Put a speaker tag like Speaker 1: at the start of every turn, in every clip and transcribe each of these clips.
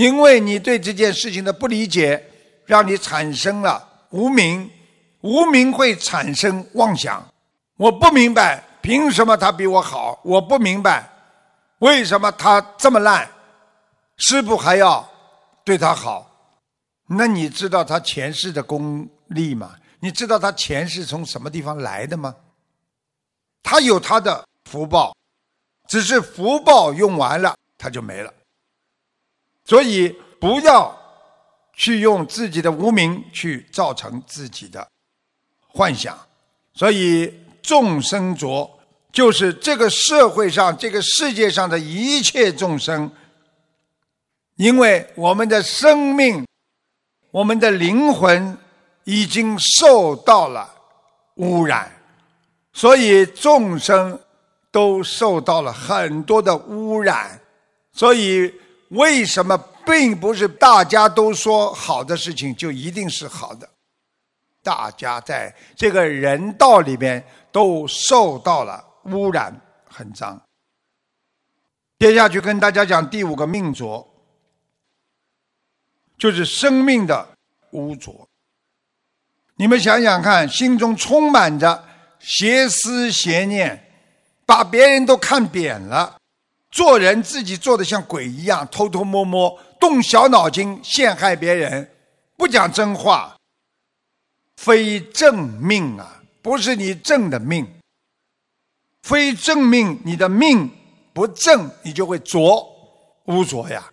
Speaker 1: 因为你对这件事情的不理解，让你产生了无明，无明会产生妄想。我不明白，凭什么他比我好？我不明白，为什么他这么烂？师傅还要对他好？那你知道他前世的功力吗？你知道他前世从什么地方来的吗？他有他的福报，只是福报用完了，他就没了。所以不要去用自己的无名去造成自己的幻想。所以众生浊就是这个社会上、这个世界上的一切众生，因为我们的生命、我们的灵魂已经受到了污染，所以众生都受到了很多的污染，所以。为什么并不是大家都说好的事情就一定是好的？大家在这个人道里边都受到了污染，很脏。接下去跟大家讲第五个命浊，就是生命的污浊。你们想想看，心中充满着邪思邪念，把别人都看扁了。做人自己做的像鬼一样，偷偷摸摸，动小脑筋陷害别人，不讲真话，非正命啊！不是你正的命，非正命，你的命不正，你就会浊污浊呀。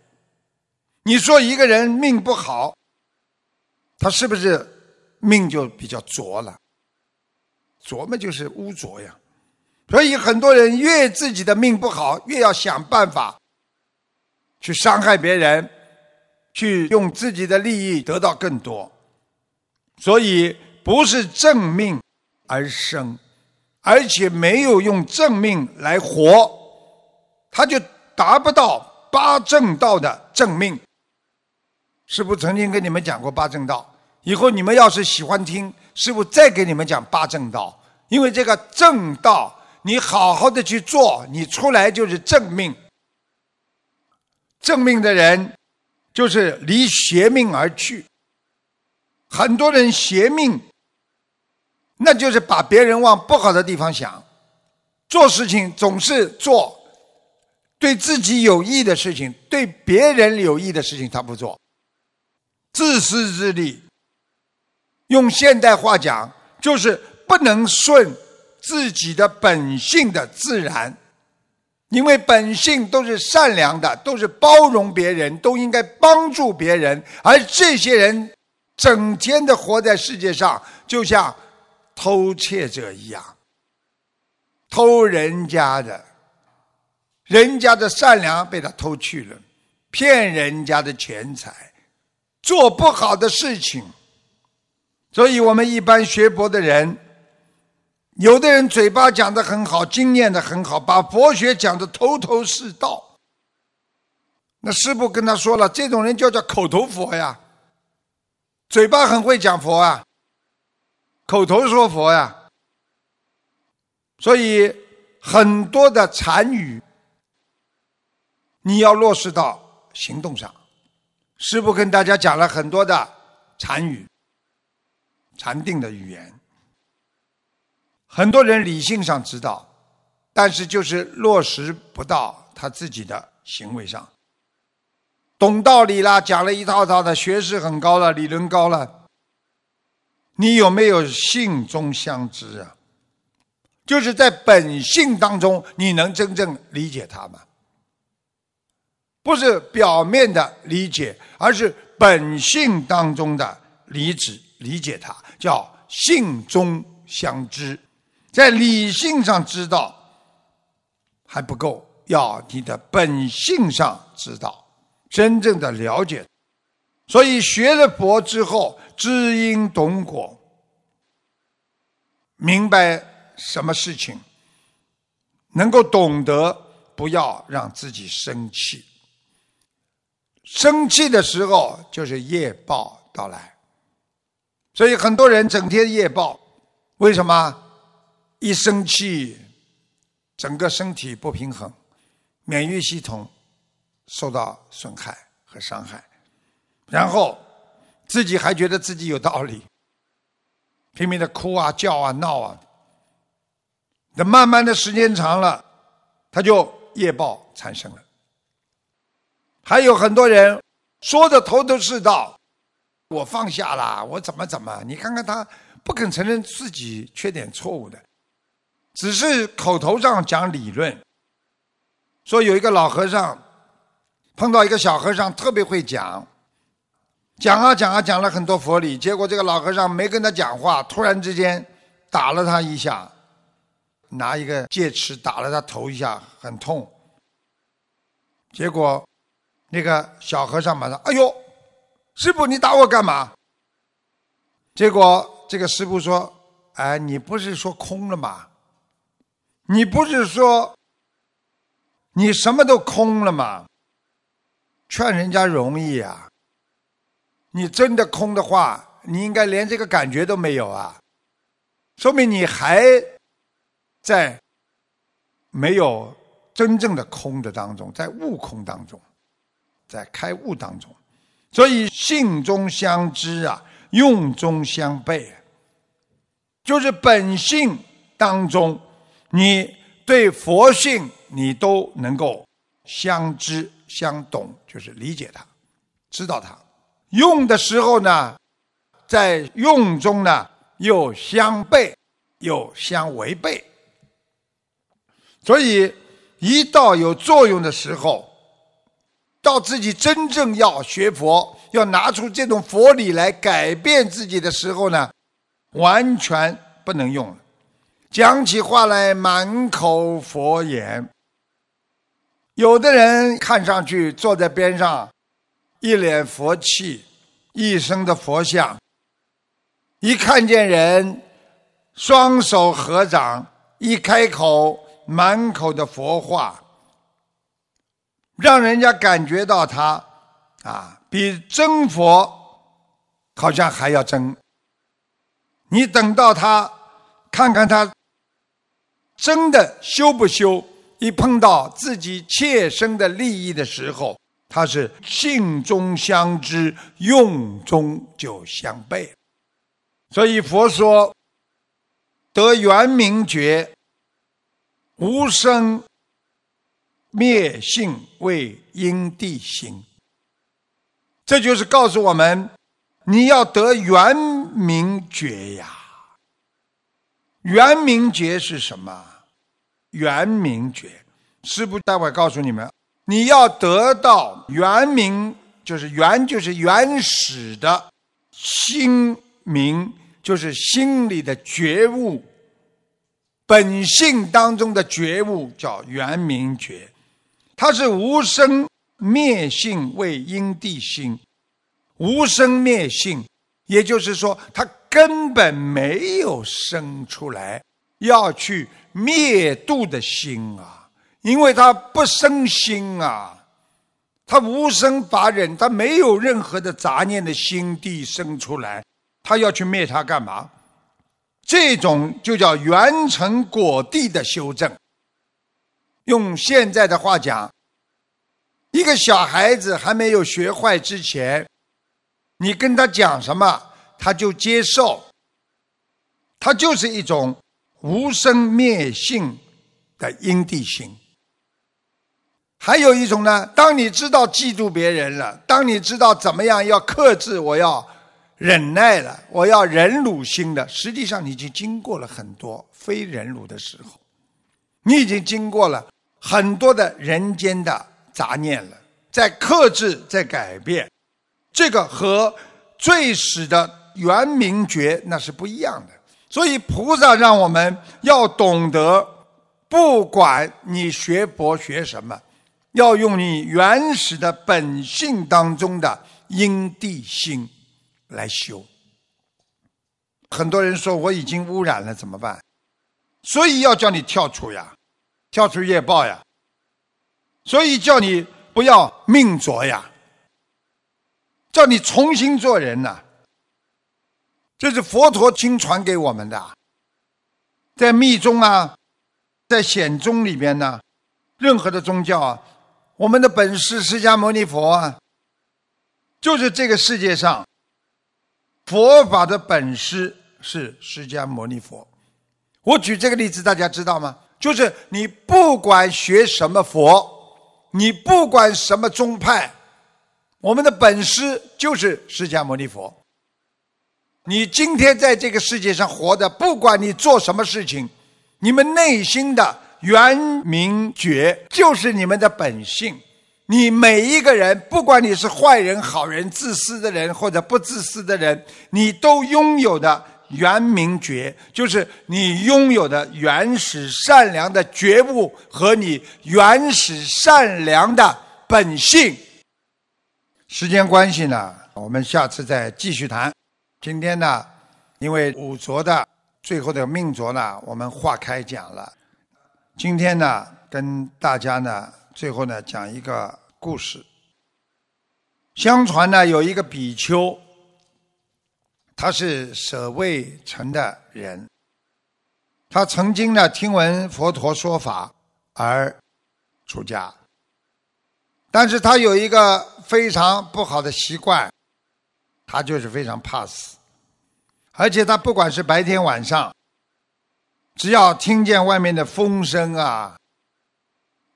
Speaker 1: 你说一个人命不好，他是不是命就比较浊了？浊嘛，就是污浊呀。所以很多人越自己的命不好，越要想办法去伤害别人，去用自己的利益得到更多。所以不是正命而生，而且没有用正命来活，他就达不到八正道的正命。师父曾经跟你们讲过八正道，以后你们要是喜欢听，师父再给你们讲八正道，因为这个正道。你好好的去做，你出来就是正命。正命的人就是离邪命而去。很多人邪命，那就是把别人往不好的地方想，做事情总是做对自己有益的事情，对别人有益的事情他不做，自私自利。用现代话讲，就是不能顺。自己的本性的自然，因为本性都是善良的，都是包容别人，都应该帮助别人。而这些人整天的活在世界上，就像偷窃者一样，偷人家的，人家的善良被他偷去了，骗人家的钱财，做不好的事情。所以我们一般学佛的人。有的人嘴巴讲的很好，经验的很好，把佛学讲的头头是道。那师傅跟他说了，这种人就叫口头佛呀，嘴巴很会讲佛啊，口头说佛呀。所以很多的禅语，你要落实到行动上。师傅跟大家讲了很多的禅语，禅定的语言。很多人理性上知道，但是就是落实不到他自己的行为上。懂道理啦，讲了一套套的，学识很高了，理论高了。你有没有性中相知啊？就是在本性当中，你能真正理解他吗？不是表面的理解，而是本性当中的理解，理解他叫性中相知。在理性上知道还不够，要你的本性上知道，真正的了解。所以学了佛之后，知因懂果，明白什么事情，能够懂得不要让自己生气。生气的时候就是业报到来，所以很多人整天业报，为什么？一生气，整个身体不平衡，免疫系统受到损害和伤害，然后自己还觉得自己有道理，拼命的哭啊、叫啊、闹啊。那慢慢的时间长了，他就业报产生了。还有很多人说的头头是道，我放下了，我怎么怎么？你看看他不肯承认自己缺点错误的，只是口头上讲理论。说有一个老和尚碰到一个小和尚，特别会讲，讲啊讲啊讲了很多佛理，结果这个老和尚没跟他讲话，突然之间打了他一下。拿一个戒尺打了他头一下，很痛。结果那个小和尚马上：“哎呦，师傅，你打我干嘛？”结果这个师傅说：“哎，你不是说空了吗？你不是说你什么都空了吗？劝人家容易啊，你真的空的话，你应该连这个感觉都没有啊，说明你还……”在没有真正的空的当中，在悟空当中，在开悟当中，所以性中相知啊，用中相悖，就是本性当中，你对佛性你都能够相知相懂，就是理解它，知道它。用的时候呢，在用中呢又相悖，又相违背。所以，一到有作用的时候，到自己真正要学佛，要拿出这种佛理来改变自己的时候呢，完全不能用了。讲起话来满口佛言，有的人看上去坐在边上，一脸佛气，一身的佛像，一看见人，双手合掌，一开口。满口的佛话，让人家感觉到他啊，比真佛好像还要真。你等到他看看他真的修不修，一碰到自己切身的利益的时候，他是性中相知，用中就相悖。所以佛说得圆明觉。无生灭性为因地行，这就是告诉我们，你要得圆明觉呀。圆明觉是什么？圆明觉，师父待会告诉你们，你要得到圆明，就是圆，就是原始的心明，就是心里的觉悟。本性当中的觉悟叫圆明觉，它是无生灭性为因地心，无生灭性，也就是说，它根本没有生出来要去灭度的心啊，因为他不生心啊，他无生法忍，他没有任何的杂念的心地生出来，他要去灭他干嘛？这种就叫圆成果地的修正。用现在的话讲，一个小孩子还没有学坏之前，你跟他讲什么，他就接受。他就是一种无生灭性的因地心。还有一种呢，当你知道嫉妒别人了，当你知道怎么样要克制，我要。忍耐了，我要忍辱心的。实际上，你已经经过了很多非忍辱的时候，你已经经过了很多的人间的杂念了，在克制，在改变，这个和最始的圆明觉那是不一样的。所以，菩萨让我们要懂得，不管你学佛学什么，要用你原始的本性当中的因地心。来修。很多人说我已经污染了，怎么办？所以要叫你跳出呀，跳出业报呀。所以叫你不要命浊呀，叫你重新做人呐。这是佛陀经传给我们的，在密宗啊，在显宗里边呢，任何的宗教啊，我们的本师释迦牟尼佛啊。就是这个世界上佛法的本师是释迦牟尼佛。我举这个例子，大家知道吗？就是你不管学什么佛，你不管什么宗派，我们的本师就是释迦牟尼佛。你今天在这个世界上活的，不管你做什么事情，你们内心的圆明觉就是你们的本性。你每一个人，不管你是坏人、好人、自私的人或者不自私的人，你都拥有的圆明觉，就是你拥有的原始善良的觉悟和你原始善良的本性。时间关系呢，我们下次再继续谈。今天呢，因为五浊的最后的命浊呢，我们化开讲了。今天呢，跟大家呢。最后呢，讲一个故事。相传呢，有一个比丘，他是舍卫城的人。他曾经呢，听闻佛陀说法而出家。但是他有一个非常不好的习惯，他就是非常怕死，而且他不管是白天晚上，只要听见外面的风声啊。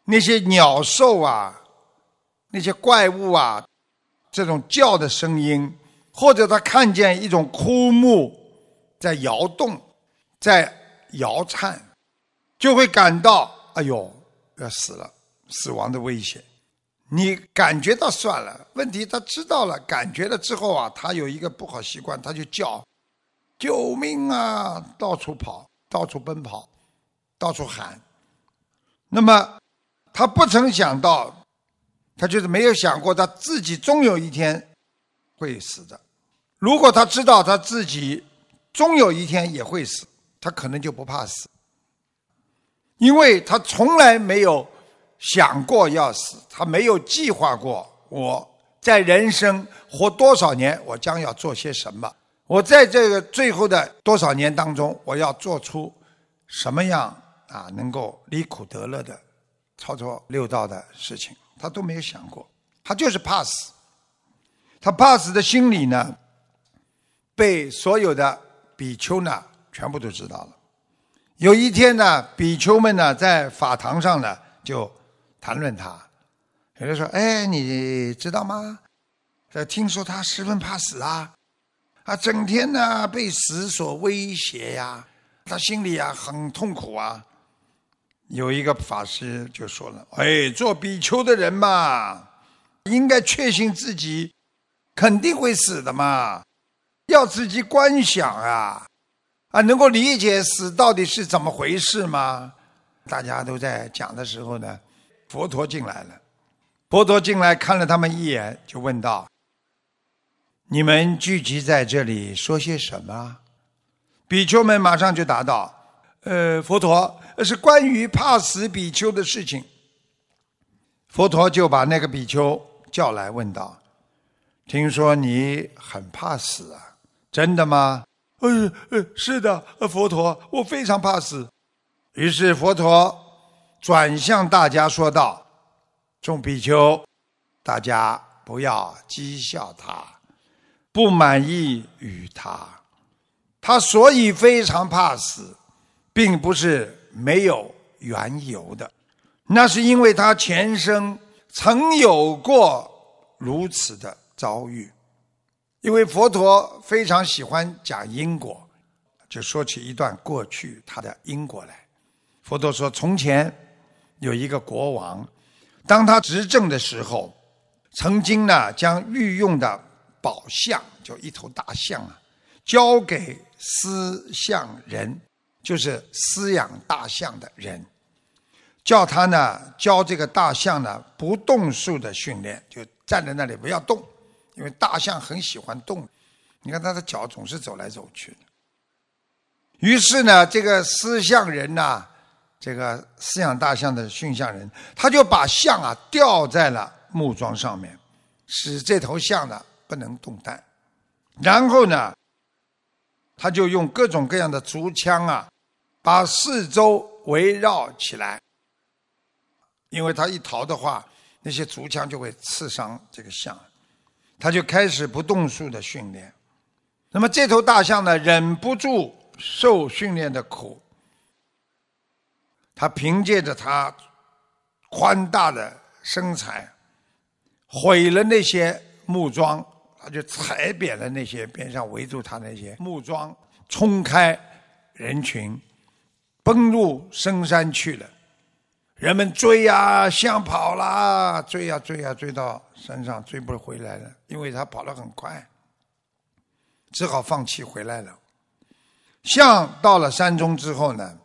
Speaker 1: 那些鸟兽啊，那些怪物啊，这种叫的声音，或者他看见一种枯木在摇动，在摇颤，就会感到哎呦要死了，死亡的危险。你感觉到算了，问题他知道了，感觉了之后啊，他有一个不好习惯，他就叫救命啊，到处跑，到处奔跑，到处喊。那么。他不曾想到，他就是没有想过他自己终有一天会死的。如果他知道他自己终有一天也会死，他可能就不怕死，因为他从来没有想过要死，他没有计划过我在人生活多少年，我将要做些什么，我在这个最后的多少年当中，我要做出什么样啊能够离苦得乐的。操作六道的事情，他都没有想过，他就是怕死。他怕死的心理呢，被所有的比丘呢全部都知道了。有一天呢，比丘们呢在法堂上呢就谈论他，有人说：“哎，你知道吗？呃，听说他十分怕死啊，啊，整天呢被死所威胁呀，他心里啊很痛苦啊。”有一个法师就说了：“哎，做比丘的人嘛，应该确信自己肯定会死的嘛，要自己观想啊，啊，能够理解死到底是怎么回事吗？”大家都在讲的时候呢，佛陀进来了。佛陀进来看了他们一眼，就问道：“你们聚集在这里说些什么？”比丘们马上就答道：“呃，佛陀。”是关于怕死比丘的事情。佛陀就把那个比丘叫来，问道：“听说你很怕死啊？真的吗？”“呃呃，是的，佛陀，我非常怕死。”于是佛陀转向大家说道：“众比丘，大家不要讥笑他，不满意于他。他所以非常怕死，并不是。”没有缘由的，那是因为他前生曾有过如此的遭遇。因为佛陀非常喜欢讲因果，就说起一段过去他的因果来。佛陀说，从前有一个国王，当他执政的时候，曾经呢将御用的宝象，就一头大象啊，交给司象人。就是饲养大象的人，叫他呢教这个大象呢不动术的训练，就站在那里不要动，因为大象很喜欢动，你看它的脚总是走来走去的。于是呢，这个思象人呐，这个饲养大象的驯象人，他就把象啊吊在了木桩上面，使这头象呢不能动弹，然后呢，他就用各种各样的竹枪啊。把四周围绕起来，因为他一逃的话，那些竹枪就会刺伤这个象。他就开始不动术的训练。那么这头大象呢，忍不住受训练的苦，他凭借着他宽大的身材，毁了那些木桩，他就踩扁了那些边上围住他那些木桩，冲开人群，奔入深山去了。人们追呀，象跑啦，追呀追呀，追到山上追不回来了，因为他跑得很快。只好放弃回来了。象到了山中之后呢，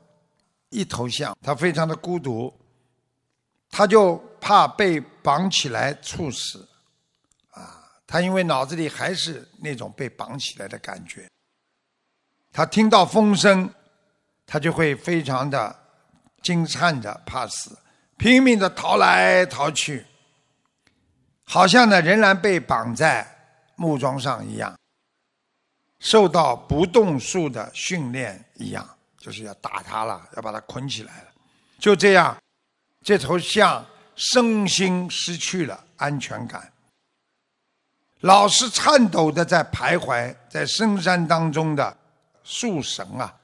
Speaker 1: 一头象，它非常的孤独，他就怕被绑起来处死，啊，他因为脑子里还是那种被绑起来的感觉。他听到风声，他就会非常的惊颤着，怕死，拼命的逃来逃去，好像呢仍然被绑在木桩上一样。受到不动术的训练一样，就是要打他了，要把他捆起来了。就这样，这头象身心失去了安全感，老是颤抖的在徘徊在深山当中的树神啊。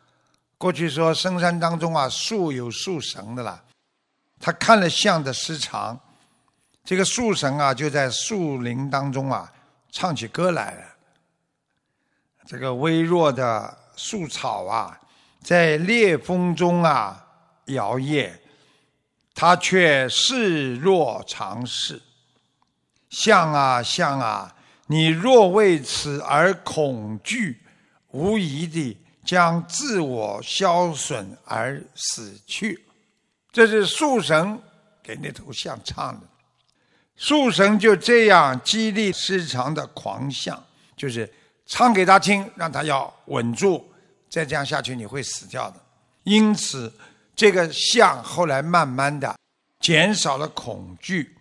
Speaker 1: 过去说深山当中啊，树有树神的啦。他看了象的失常，这个树神啊，就在树林当中啊，唱起歌来了。这个微弱的树草啊，在烈风中啊摇曳，它却视若常事。象啊象啊，你若为此而恐惧，无疑地将自我消损而死去。这是树神给那头象唱的。树神就这样激励失常的狂象，就是。唱给他听，让他要稳住，再这样下去你会死掉的。因此，这个象后来慢慢的减少了恐惧，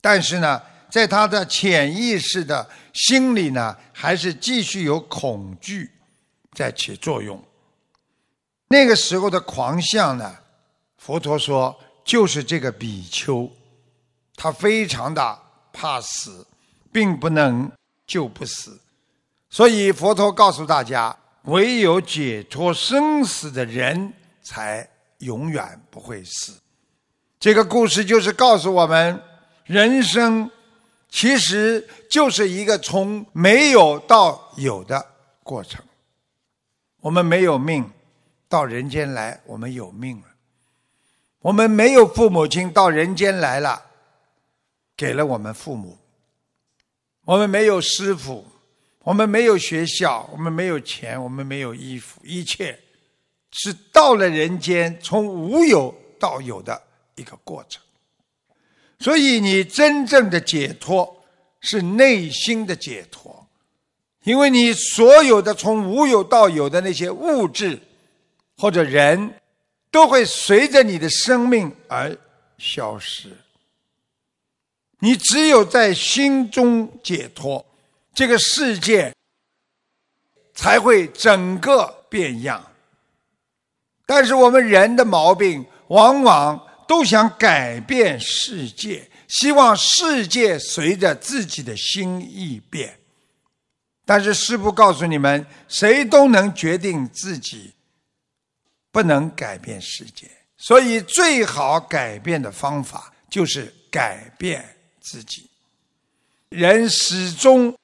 Speaker 1: 但是呢，在他的潜意识的心里呢，还是继续有恐惧在起作用。那个时候的狂象呢，佛陀说就是这个比丘，他非常的怕死，并不能救不死。所以佛陀告诉大家，唯有解脱生死的人，才永远不会死。这个故事就是告诉我们，人生其实就是一个从没有到有的过程。我们没有命，到人间来，我们有命了；我们没有父母亲，到人间来了，给了我们父母；我们没有师傅。我们没有学校，我们没有钱，我们没有衣服，一切是到了人间从无有到有的一个过程。所以，你真正的解脱是内心的解脱，因为你所有的从无有到有的那些物质或者人，都会随着你的生命而消失。你只有在心中解脱。这个世界才会整个变样，但是我们人的毛病往往都想改变世界，希望世界随着自己的心意变。但是师父告诉你们，谁都能决定自己，不能改变世界。所以，最好改变的方法就是改变自己。人始终。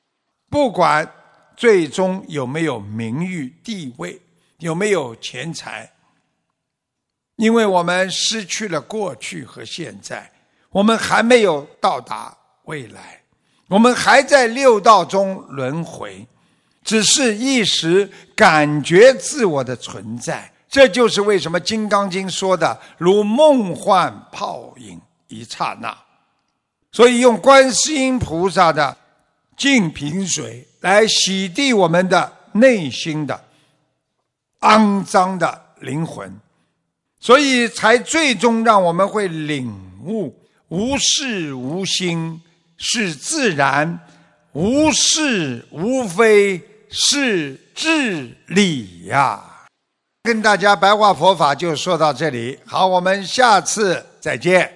Speaker 1: 不管最终有没有名誉地位，有没有钱财，因为我们失去了过去和现在，我们还没有到达未来，我们还在六道中轮回，只是一时感觉自我的存在。这就是为什么《金刚经》说的“如梦幻泡影，一刹那”。所以用观世音菩萨的。净瓶水来洗涤我们的内心的肮脏的灵魂，所以才最终让我们会领悟：无事无心是自然，无是无非是智理呀。跟大家白话佛法就说到这里，好，我们下次再见。